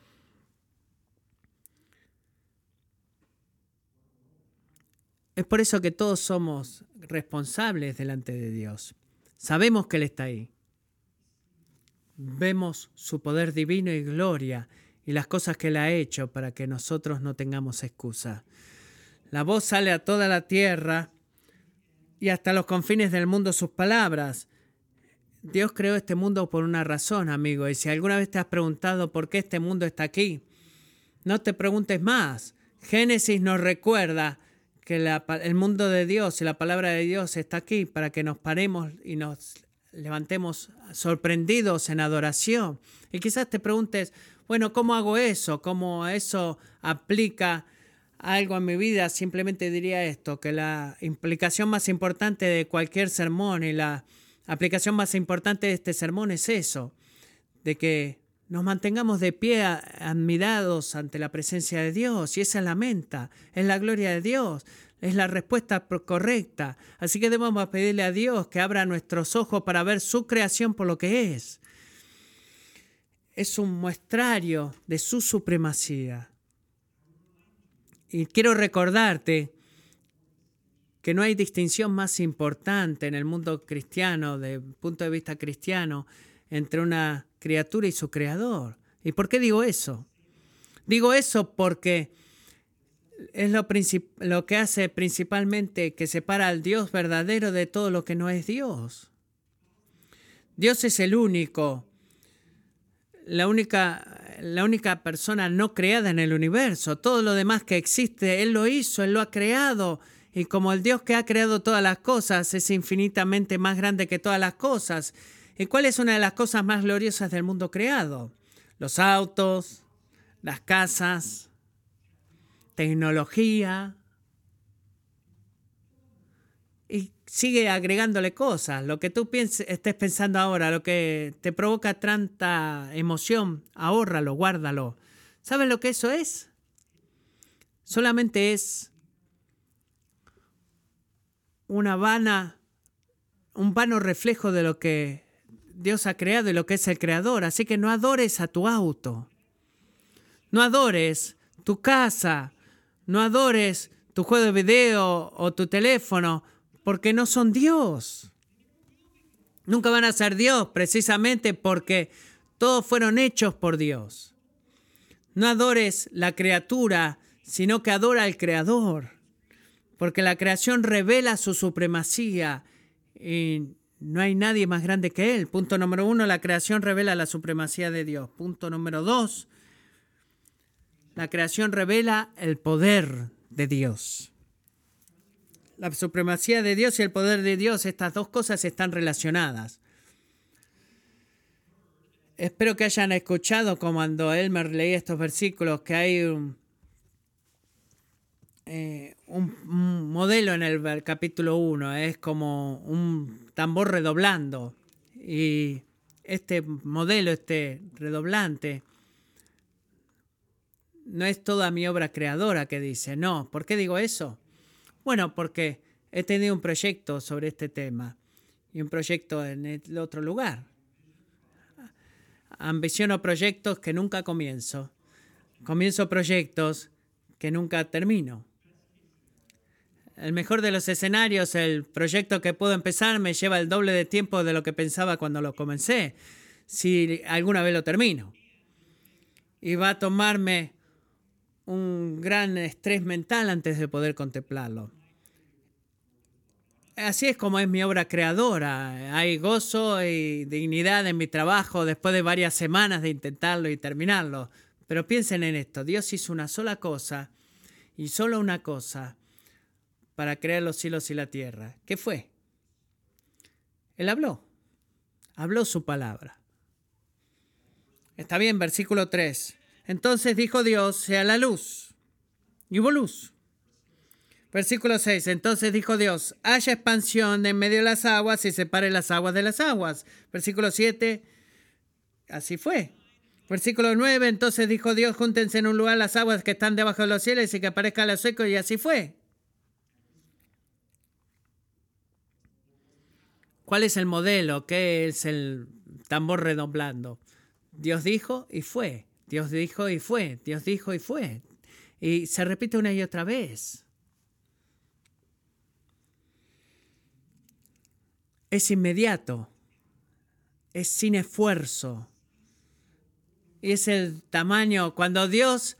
Es por eso que todos somos responsables delante de Dios. Sabemos que Él está ahí. Vemos su poder divino y gloria y las cosas que Él ha hecho para que nosotros no tengamos excusa. La voz sale a toda la tierra y hasta los confines del mundo sus palabras. Dios creó este mundo por una razón, amigo, y si alguna vez te has preguntado por qué este mundo está aquí, no te preguntes más. Génesis nos recuerda que el mundo de Dios y la palabra de Dios está aquí para que nos paremos y nos levantemos sorprendidos en adoración. Y quizás te preguntes, bueno, ¿cómo hago eso? ¿Cómo eso aplica algo en mi vida? Simplemente diría esto, que la implicación más importante de cualquier sermón y la aplicación más importante de este sermón es eso, de que nos mantengamos de pie admirados ante la presencia de Dios y esa es la menta, es la gloria de Dios, es la respuesta correcta. Así que debemos pedirle a Dios que abra nuestros ojos para ver su creación por lo que es. Es un muestrario de su supremacía. Y quiero recordarte que no hay distinción más importante en el mundo cristiano, desde el punto de vista cristiano, entre una criatura y su creador. ¿Y por qué digo eso? Digo eso porque es lo, lo que hace principalmente que separa al Dios verdadero de todo lo que no es Dios. Dios es el único, la única, la única persona no creada en el universo. Todo lo demás que existe, Él lo hizo, Él lo ha creado. Y como el Dios que ha creado todas las cosas es infinitamente más grande que todas las cosas, ¿y cuál es una de las cosas más gloriosas del mundo creado? Los autos, las casas, tecnología. Y sigue agregándole cosas. Lo que tú pienses, estés pensando ahora, lo que te provoca tanta emoción, ahórralo, guárdalo. ¿Sabes lo que eso es? Solamente es una vana, un vano reflejo de lo que Dios ha creado y lo que es el creador. Así que no adores a tu auto. No adores tu casa. No adores tu juego de video o tu teléfono porque no son Dios. Nunca van a ser Dios precisamente porque todos fueron hechos por Dios. No adores la criatura, sino que adora al Creador porque la creación revela su supremacía y no hay nadie más grande que Él. Punto número uno, la creación revela la supremacía de Dios. Punto número dos, la creación revela el poder de Dios. La supremacía de Dios y el poder de Dios, estas dos cosas están relacionadas. Espero que hayan escuchado cuando Elmer leía estos versículos que hay un, eh, un, modelo en el capítulo 1, es como un tambor redoblando. Y este modelo, este redoblante, no es toda mi obra creadora que dice, no. ¿Por qué digo eso? Bueno, porque he tenido un proyecto sobre este tema y un proyecto en el otro lugar. Ambiciono proyectos que nunca comienzo. Comienzo proyectos que nunca termino. El mejor de los escenarios, el proyecto que puedo empezar me lleva el doble de tiempo de lo que pensaba cuando lo comencé, si alguna vez lo termino. Y va a tomarme un gran estrés mental antes de poder contemplarlo. Así es como es mi obra creadora. Hay gozo y dignidad en mi trabajo después de varias semanas de intentarlo y terminarlo. Pero piensen en esto, Dios hizo una sola cosa y solo una cosa para crear los cielos y la tierra. ¿Qué fue? Él habló, habló su palabra. Está bien, versículo 3. Entonces dijo Dios, sea la luz. Y hubo luz. Versículo 6. Entonces dijo Dios, haya expansión en medio de las aguas y separe las aguas de las aguas. Versículo 7. Así fue. Versículo 9. Entonces dijo Dios, júntense en un lugar las aguas que están debajo de los cielos y que aparezca lo seco. Y así fue. ¿Cuál es el modelo? ¿Qué es el tambor redoblando? Dios dijo y fue. Dios dijo y fue. Dios dijo y fue. Y se repite una y otra vez. Es inmediato, es sin esfuerzo. Y es el tamaño, cuando Dios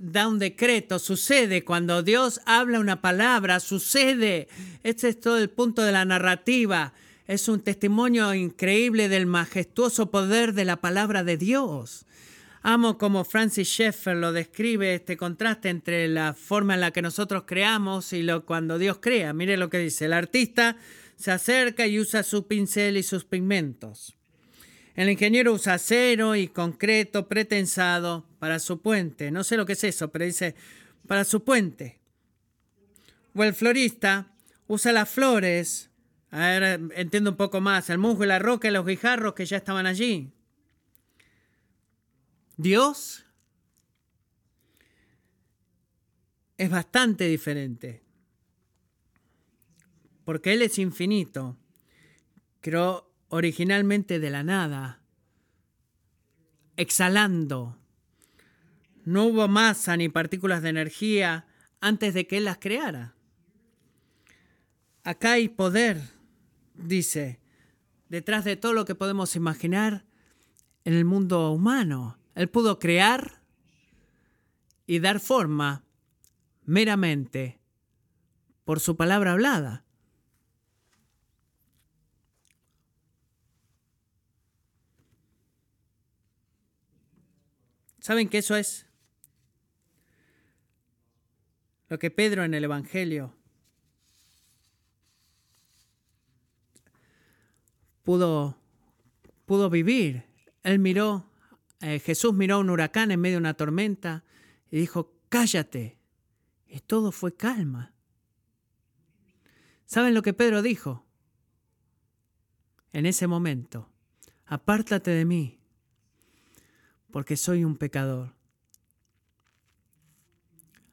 da un decreto, sucede, cuando Dios habla una palabra, sucede. Este es todo el punto de la narrativa. Es un testimonio increíble del majestuoso poder de la palabra de Dios. Amo como Francis Schaeffer lo describe, este contraste entre la forma en la que nosotros creamos y lo cuando Dios crea. Mire lo que dice, el artista se acerca y usa su pincel y sus pigmentos. El ingeniero usa acero y concreto pretensado para su puente. No sé lo que es eso, pero dice para su puente. O el florista usa las flores. Ahora entiendo un poco más. El musgo y la roca y los guijarros que ya estaban allí. Dios es bastante diferente porque Él es infinito. Creó originalmente de la nada, exhalando. No hubo masa ni partículas de energía antes de que Él las creara. Acá hay poder, dice, detrás de todo lo que podemos imaginar en el mundo humano. Él pudo crear y dar forma meramente por su palabra hablada. ¿Saben qué eso es? Lo que Pedro en el Evangelio pudo, pudo vivir. Él miró, eh, Jesús miró un huracán en medio de una tormenta y dijo, cállate. Y todo fue calma. ¿Saben lo que Pedro dijo? En ese momento, apártate de mí, porque soy un pecador.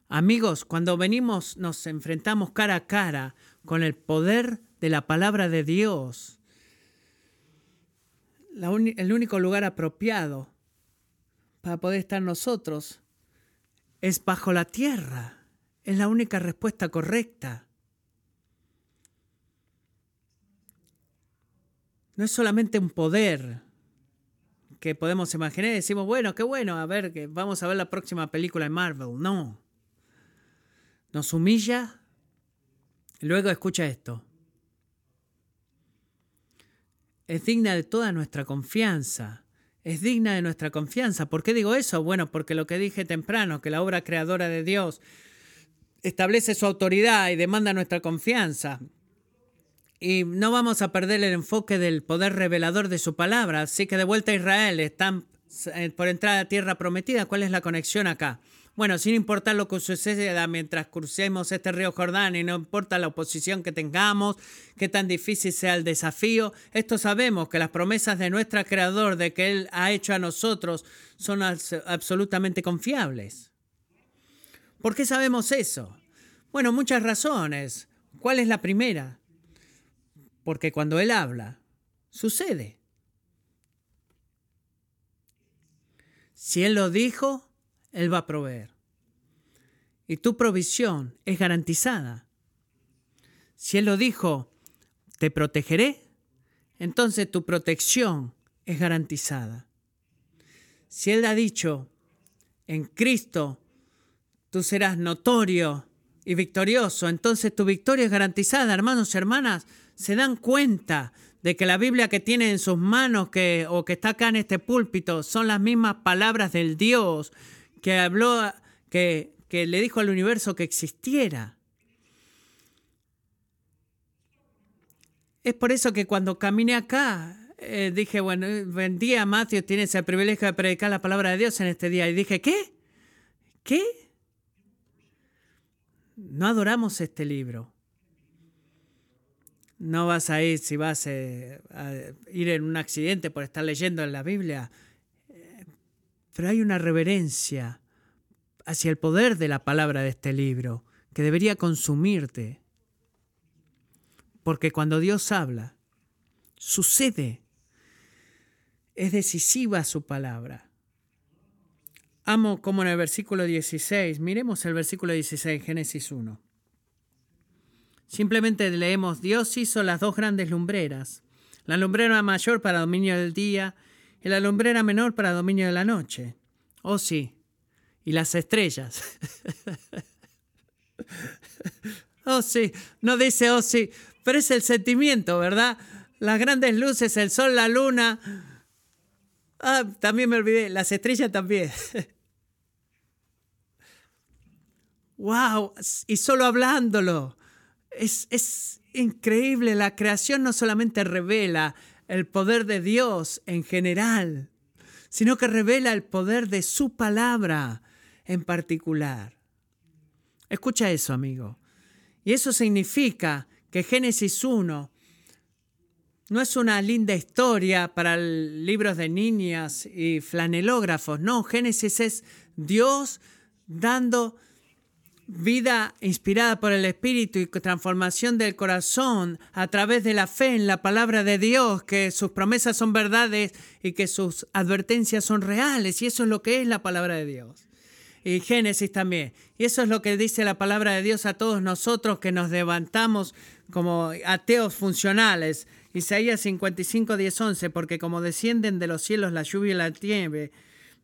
Amigos, cuando venimos, nos enfrentamos cara a cara con el poder de la palabra de Dios. el único lugar apropiado para poder estar nosotros es bajo la tierra. Es la única respuesta correcta. No es solamente un poder, que podemos imaginar y decimos, bueno, qué bueno, a ver, que vamos a ver la próxima película de Marvel. No. Nos humilla. Luego escucha esto. Es digna de toda nuestra confianza. Es digna de nuestra confianza. ¿Por qué digo eso? Bueno, porque lo que dije temprano, que la obra creadora de Dios establece su autoridad y demanda nuestra confianza. Y no vamos a perder el enfoque del poder revelador de su palabra. Así que de vuelta a Israel, están eh, por entrar a tierra prometida. ¿Cuál es la conexión acá? bueno, sin importar lo que suceda mientras crucemos este río Jordán y no importa la oposición que tengamos, qué tan difícil sea el desafío, esto sabemos que las promesas de nuestro Creador, de que Él ha hecho a nosotros, son absolutamente confiables. ¿Por qué sabemos eso? Bueno, muchas razones. ¿Cuál es la primera? Porque cuando Él habla, sucede. Si Él lo dijo, Él va a proveer. Y tu provisión es garantizada. Si Él lo dijo, te protegeré, entonces tu protección es garantizada. Si Él ha dicho, en Cristo tú serás notorio y victorioso, entonces tu victoria es garantizada, hermanos y hermanas. Se dan cuenta de que la Biblia que tiene en sus manos que, o que está acá en este púlpito son las mismas palabras del Dios que habló, que, que le dijo al universo que existiera. Es por eso que cuando caminé acá, eh, dije, bueno, buen día, Matthew, tienes el privilegio de predicar la palabra de Dios en este día. Y dije, ¿qué? ¿Qué? No adoramos este libro. No vas a ir si vas eh, a, ir en un accidente por estar leyendo en la Biblia. Eh, pero hay una reverencia hacia el poder de la palabra de este libro que debería consumirte. Porque cuando Dios habla, sucede. Es decisiva su palabra. Amo como en el versículo 16, miremos el versículo 16, Génesis 1. Simplemente leemos, Dios hizo las dos grandes lumbreras, la lumbrera mayor para dominio del día y la lumbrera menor para dominio de la noche. Oh sí, y las estrellas. oh sí, no dice oh sí, pero es el sentimiento, ¿verdad? Las grandes luces, el sol, la luna. Ah, también me olvidé, las estrellas también. wow, y solo hablándolo. Es, es increíble, la creación no solamente revela el poder de Dios en general, sino que revela el poder de su palabra en particular. Escucha eso, amigo. Y eso significa que Génesis 1 no es una linda historia para libros de niñas y flanelógrafos. No, Génesis es Dios dando vida inspirada por el Espíritu y transformación del corazón a través de la fe en la palabra de Dios, que sus promesas son verdades y que sus advertencias son reales. Y eso es lo que es la palabra de Dios. Y Génesis también. Y eso es lo que dice la palabra de Dios a todos nosotros que nos levantamos como ateos funcionales. Isaías 55, 10, 11, porque como descienden de los cielos la lluvia y la nieve,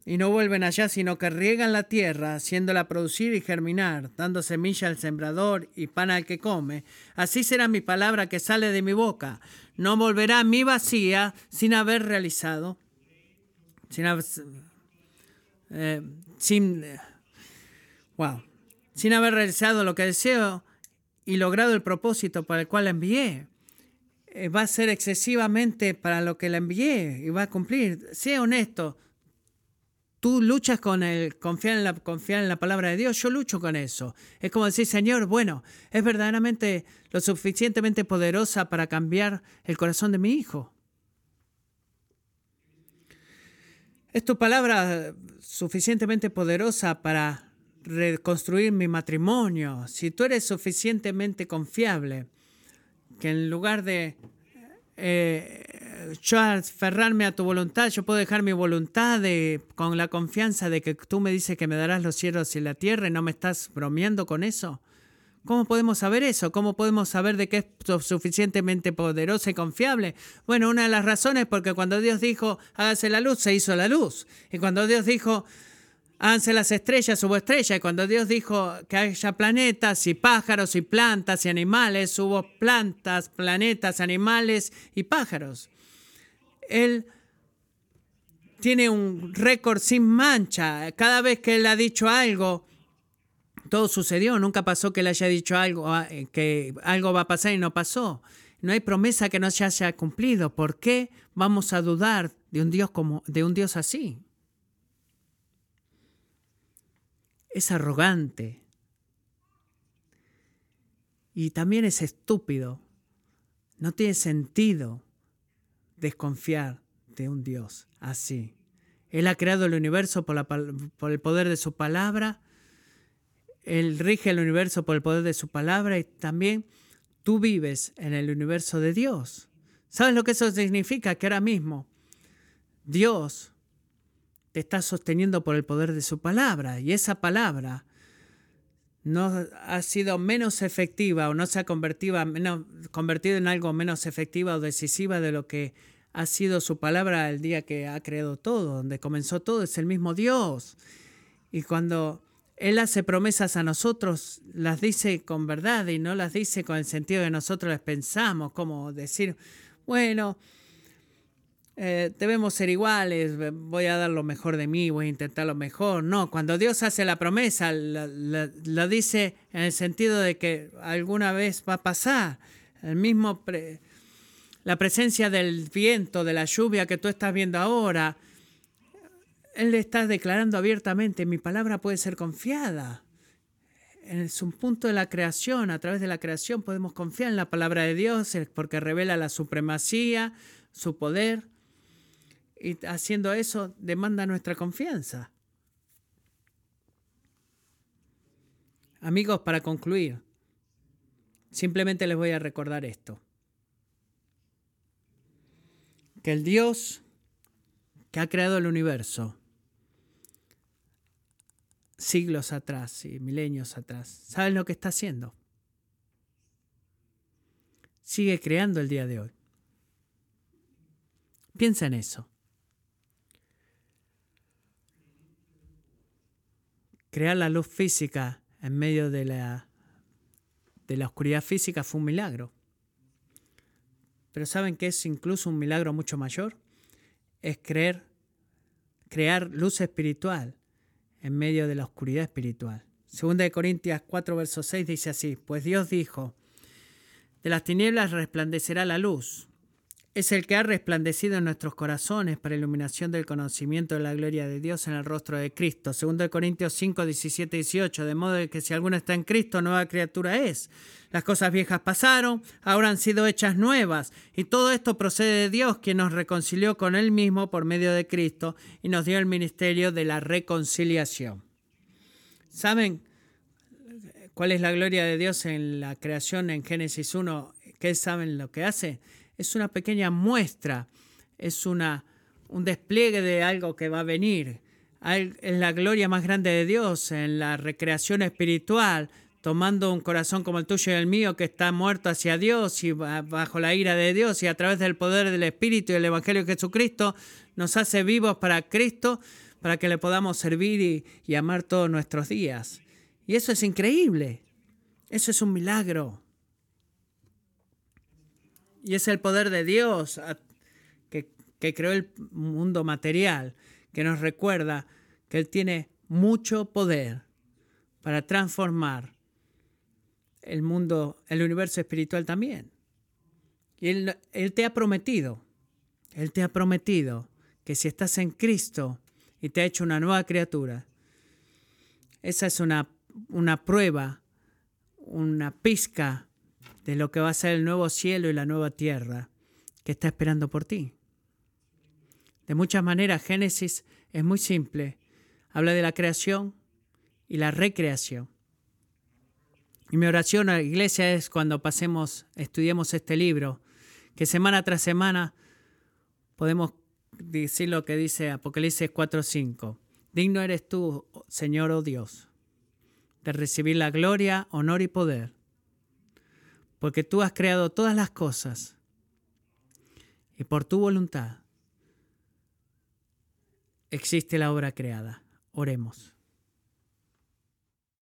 y no vuelven allá, sino que riegan la tierra, haciéndola producir y germinar, dando semilla al sembrador y pan al que come. Así será mi palabra que sale de mi boca. No volverá a mí vacía sin haber realizado, sin, eh, sin, wow, sin haber realizado lo que deseo y logrado el propósito para el cual la envié. Eh, va a ser excesivamente para lo que la envié y va a cumplir. Sea honesto Tú luchas con el confiar en, la, en la palabra de Dios, yo lucho con eso. Es como decir, Señor, bueno, es verdaderamente lo suficientemente poderosa para cambiar el corazón de mi hijo. ¿Es tu palabra suficientemente poderosa para reconstruir mi matrimonio? Si tú eres suficientemente confiable, que en lugar de eh, yo aferrarme a tu voluntad, yo puedo dejar mi voluntad con la confianza de que tú me dices que me darás los cielos y la tierra y no me estás bromeando con eso. ¿Cómo podemos saber eso? ¿Cómo podemos saber de que es suficientemente poderosa y confiable? Bueno, una de las razones es porque cuando Dios dijo, hágase la luz, se hizo la luz. Y cuando Dios dijo, Háganse las estrellas, hubo estrellas. Y cuando Dios dijo que haya planetas y pájaros y plantas y animales, hubo plantas, planetas, animales y pájaros. Él tiene un récord sin mancha. Cada vez que él ha dicho algo, todo sucedió. Nunca pasó que él haya dicho algo, ah, eh, que algo va a pasar y no pasó. No hay promesa que no se haya cumplido. ¿Por qué vamos a dudar de un Dios como de un Dios así? es arrogante y también es estúpido. No tiene sentido desconfiar de un Dios así. Él ha creado el universo por, el poder de su palabra. Él rige el universo por el poder de su palabra y también tú vives en el universo de Dios. ¿Sabes lo que eso significa? Que ahora mismo Dios te está sosteniendo por el poder de su palabra y esa palabra no ha sido menos efectiva o no se ha convertido en algo menos efectiva o decisiva de lo que ha sido su palabra el día que ha creado todo, donde comenzó todo, es el mismo Dios. Y cuando Él hace promesas a nosotros, las dice con verdad y no las dice con el sentido que nosotros las pensamos, como decir, bueno, eh, debemos ser iguales, voy a dar lo mejor de mí, voy a intentar lo mejor. No, cuando Dios hace la promesa, lo dice en el sentido de que alguna vez va a pasar. El mismo la presencia del viento, de la lluvia que tú estás viendo ahora, Él le está declarando abiertamente, mi palabra puede ser confiada. En un punto de la creación, a través de la creación podemos confiar en la palabra de Dios porque revela la supremacía, su poder y haciendo eso demanda nuestra confianza. Amigos, para concluir, simplemente les voy a recordar esto. Que el Dios que ha creado el universo siglos atrás y milenios atrás, ¿saben lo que está haciendo? Sigue creando el día de hoy. Piensa en eso. crear la luz física en medio de la, de la oscuridad física fue un milagro. Pero ¿saben qué es incluso un milagro mucho mayor? Es creer, crear luz espiritual en medio de la oscuridad espiritual. Segunda de Corintias 4, verso 6 dice así, pues Dios dijo, de las tinieblas resplandecerá la luz es el que ha resplandecido en nuestros corazones para iluminación del conocimiento de la gloria de Dios en el rostro de Cristo. Segundo Corintios 5, 17 y 18. De modo que si alguno está en Cristo, nueva criatura es. Las cosas viejas pasaron, ahora han sido hechas nuevas. Y todo esto procede de Dios, quien nos reconcilió con Él mismo por medio de Cristo y nos dio el ministerio de la reconciliación. ¿Saben cuál es la gloria de Dios en la creación en Génesis 1? ¿Qué saben lo que hace? Es una pequeña muestra, es una, un despliegue de algo que va a venir. Es la gloria más grande de Dios en la recreación espiritual, tomando un corazón como el tuyo y el mío que está muerto hacia Dios y bajo la ira de Dios y a través del poder del Espíritu y el Evangelio de Jesucristo nos hace vivos para Cristo, para que le podamos servir y, y amar todos nuestros días. Y eso es increíble. Eso es un milagro. Y es el poder de Dios que, que creó el mundo material, que nos recuerda que Él tiene mucho poder para transformar el mundo, el universo espiritual también. Y él, él, te ha prometido, Él te ha prometido que si estás en Cristo y te ha hecho una nueva criatura, esa es una, una prueba, una pizca de lo que va a ser el nuevo cielo y la nueva tierra que está esperando por ti. De muchas maneras, Génesis es muy simple. Habla de la creación y la recreación. Y mi oración a la iglesia es cuando pasemos, estudiemos este libro, que semana tras semana podemos decir lo que dice Apocalipsis 4:5. Digno eres tú, Señor o oh Dios, de recibir la gloria, honor y poder, porque tú has creado todas las cosas y por tu voluntad existe la obra creada. Oremos.